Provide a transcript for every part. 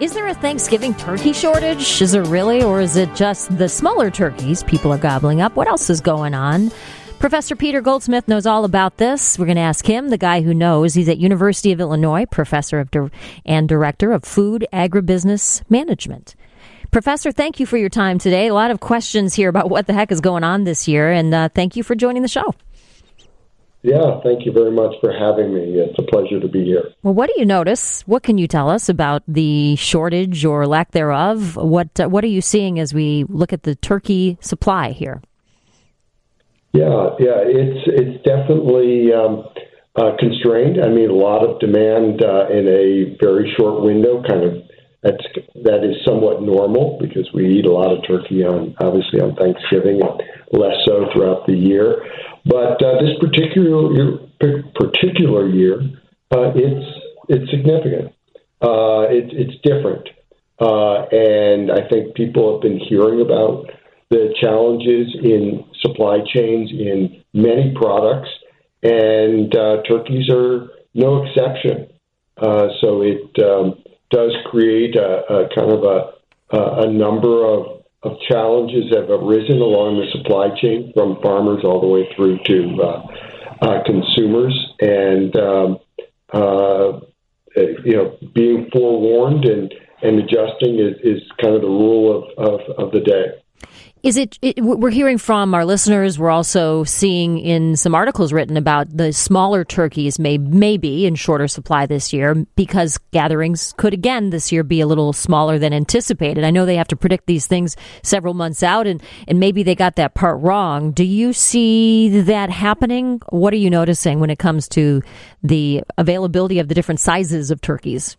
Is there a Thanksgiving turkey shortage? Is there really? Or is it just the smaller turkeys people are gobbling up? What else is going on? Professor Peter Goldsmith knows all about this. We're going to ask him, the guy who knows. He's at University of Illinois, professor of di- and director of food agribusiness management. Professor, thank you for your time today. A lot of questions here about what the heck is going on this year, and uh, thank you for joining the show. Yeah, thank you very much for having me. It's a pleasure to be here. Well, what do you notice? What can you tell us about the shortage or lack thereof? What uh, What are you seeing as we look at the turkey supply here? Yeah, yeah, it's it's definitely um, uh, constrained. I mean, a lot of demand uh, in a very short window. Kind of that's that is somewhat normal because we eat a lot of turkey on obviously on Thanksgiving less so throughout the year. But uh, this particular year, particular year, uh, it's it's significant. Uh, it, it's different, uh, and I think people have been hearing about the challenges in supply chains in many products, and uh, turkeys are no exception. Uh, so it um, does create a, a kind of a, a number of of challenges that have arisen along the supply chain from farmers all the way through to uh, uh, consumers, and um, uh, you know, being forewarned and and adjusting is, is kind of the rule of, of, of the day. Is it, it, We're hearing from our listeners. We're also seeing in some articles written about the smaller turkeys may may be in shorter supply this year because gatherings could again this year be a little smaller than anticipated. I know they have to predict these things several months out, and and maybe they got that part wrong. Do you see that happening? What are you noticing when it comes to the availability of the different sizes of turkeys?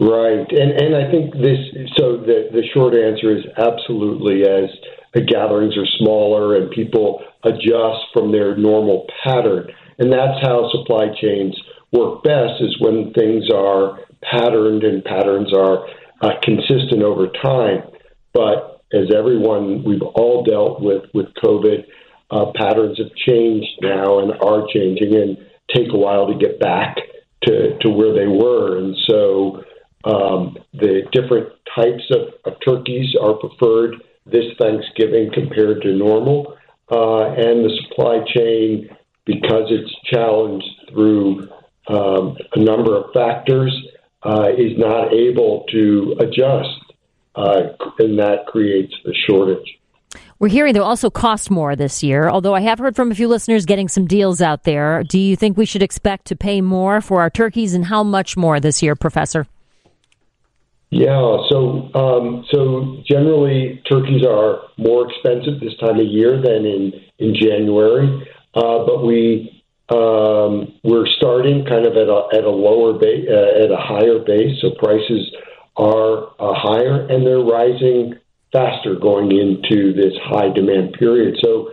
Right, and and I think this. So the the short answer is absolutely. As the gatherings are smaller and people adjust from their normal pattern, and that's how supply chains work best. Is when things are patterned and patterns are uh, consistent over time. But as everyone, we've all dealt with with COVID. Uh, patterns have changed now and are changing, and take a while to get back to to where they were, and so um, the different types of, of, turkeys are preferred this Thanksgiving compared to normal. Uh, and the supply chain, because it's challenged through um, a number of factors, uh, is not able to adjust. Uh, and that creates the shortage. We're hearing they'll also cost more this year, although I have heard from a few listeners getting some deals out there. Do you think we should expect to pay more for our turkeys and how much more this year, Professor? Yeah, so um, so generally turkeys are more expensive this time of year than in in January, uh, but we um, we're starting kind of at a at a lower base uh, at a higher base, so prices are uh, higher and they're rising faster going into this high demand period. So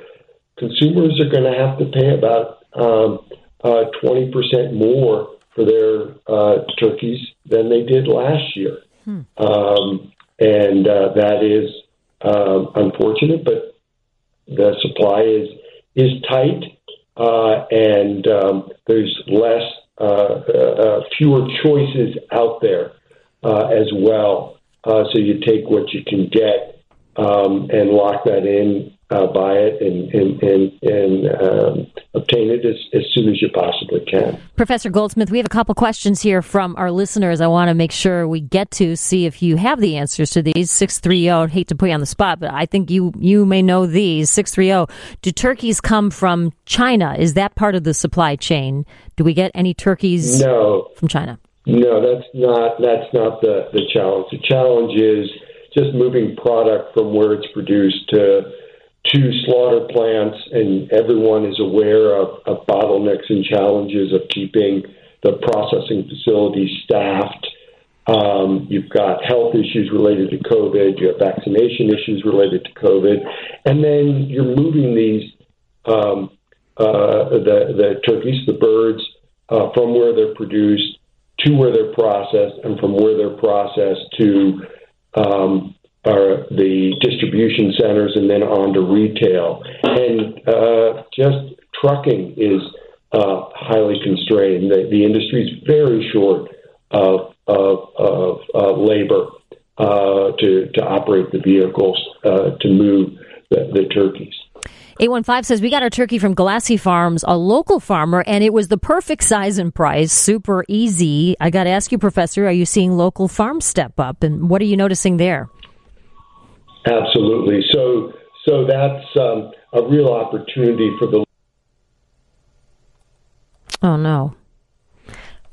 consumers are going to have to pay about um, uh, twenty percent more for their uh, turkeys than they did last year. Hmm. Um, and uh, that is uh, unfortunate, but the supply is is tight, uh, and um, there's less uh, uh, fewer choices out there uh, as well. so you take what you can get um, and lock that in uh, buy it and and and, and um, obtain it as, as soon as you possibly can. Professor Goldsmith, we have a couple questions here from our listeners. I want to make sure we get to see if you have the answers to these. Six three zero. Oh, hate to put you on the spot, but I think you you may know these. Six three zero. Oh, do turkeys come from China? Is that part of the supply chain? Do we get any turkeys? No. from China. No, that's not that's not the the challenge. The challenge is just moving product from where it's produced to to slaughter plants, and everyone is aware of, of bottlenecks and challenges of keeping the processing facilities staffed. Um, you've got health issues related to COVID. You have vaccination issues related to COVID, and then you're moving these um, uh, the the turkeys, the birds, uh, from where they're produced to where they're processed, and from where they're processed to um, are the distribution centers and then on to retail. And uh, just trucking is uh, highly constrained. The, the industry is very short of, of, of, labor uh, to to operate the vehicles uh, to move the, the turkeys. 815 says, We got our turkey from Glassy Farms, a local farmer, and it was the perfect size and price, super easy. I got to ask you, Professor, are you seeing local farms step up? And what are you noticing there? Absolutely. So, so that's um, a real opportunity for the. Oh, no.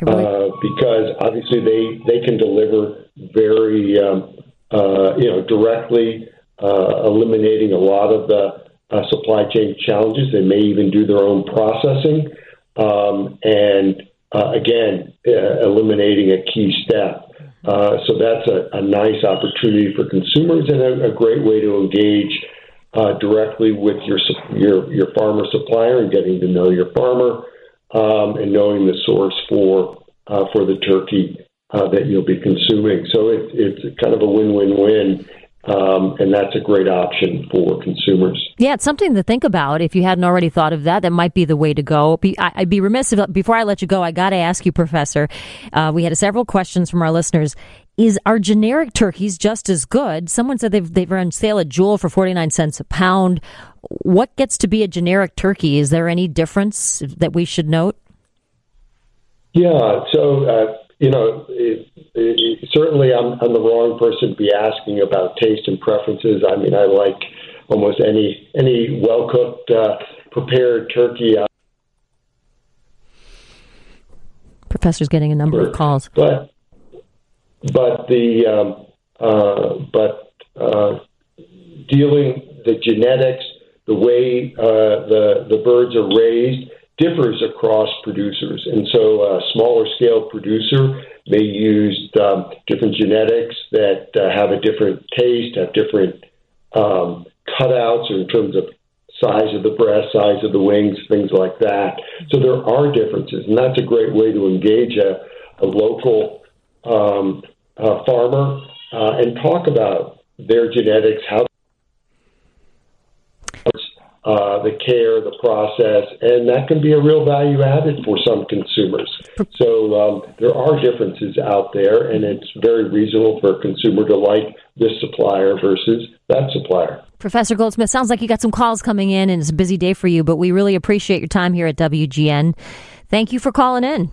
Really... Uh, because obviously they, they can deliver very, um, uh, you know, directly, uh, eliminating a lot of the uh, supply chain challenges. They may even do their own processing. Um, and uh, again, uh, eliminating a key step. Uh, so that's a, a, nice opportunity for consumers and a, a great way to engage uh, directly with your, your your farmer supplier and getting to know your farmer um, and knowing the source for uh, for the turkey that you'll be consuming. So it, it's kind of a win-win-win um, and that's a great option for consumers. Yeah, it's something to think about. If you hadn't already thought of that, that might be the way to go. Be, I, would be remiss if, before I let you go, I got to ask you, Professor. Uh, we had several questions from our listeners. Is our generic turkeys just as good? Someone said they've they've run sale at Jewel for forty nine cents a pound. What gets to be a generic turkey? Is there any difference that we should note? Yeah, so uh, you know, it, it, certainly I'm, I'm the wrong person to be asking about taste and preferences. I mean, I like almost any any well cooked, uh, prepared turkey. Uh, Professor's getting a number of calls, but but the um, uh, but uh, dealing the genetics, the way uh, the the birds are raised differs across producers. And so a smaller scale producer may use um, different genetics that uh, have a different taste, have different um, cutouts in terms of size of the breast, size of the wings, things like that. So there are differences, and that's a great way to engage a, a local um, uh, farmer uh, and talk about their genetics, how uh, the care, the process, and that can be a real value added for some consumers. So um, there are differences out there, and it's very reasonable for a consumer to like this supplier versus that supplier. Professor Goldsmith, sounds like you got some calls coming in, and it's a busy day for you, but we really appreciate your time here at WGN. Thank you for calling in.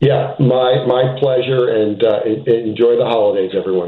Yeah, my my pleasure, and uh, enjoy the holidays, everyone.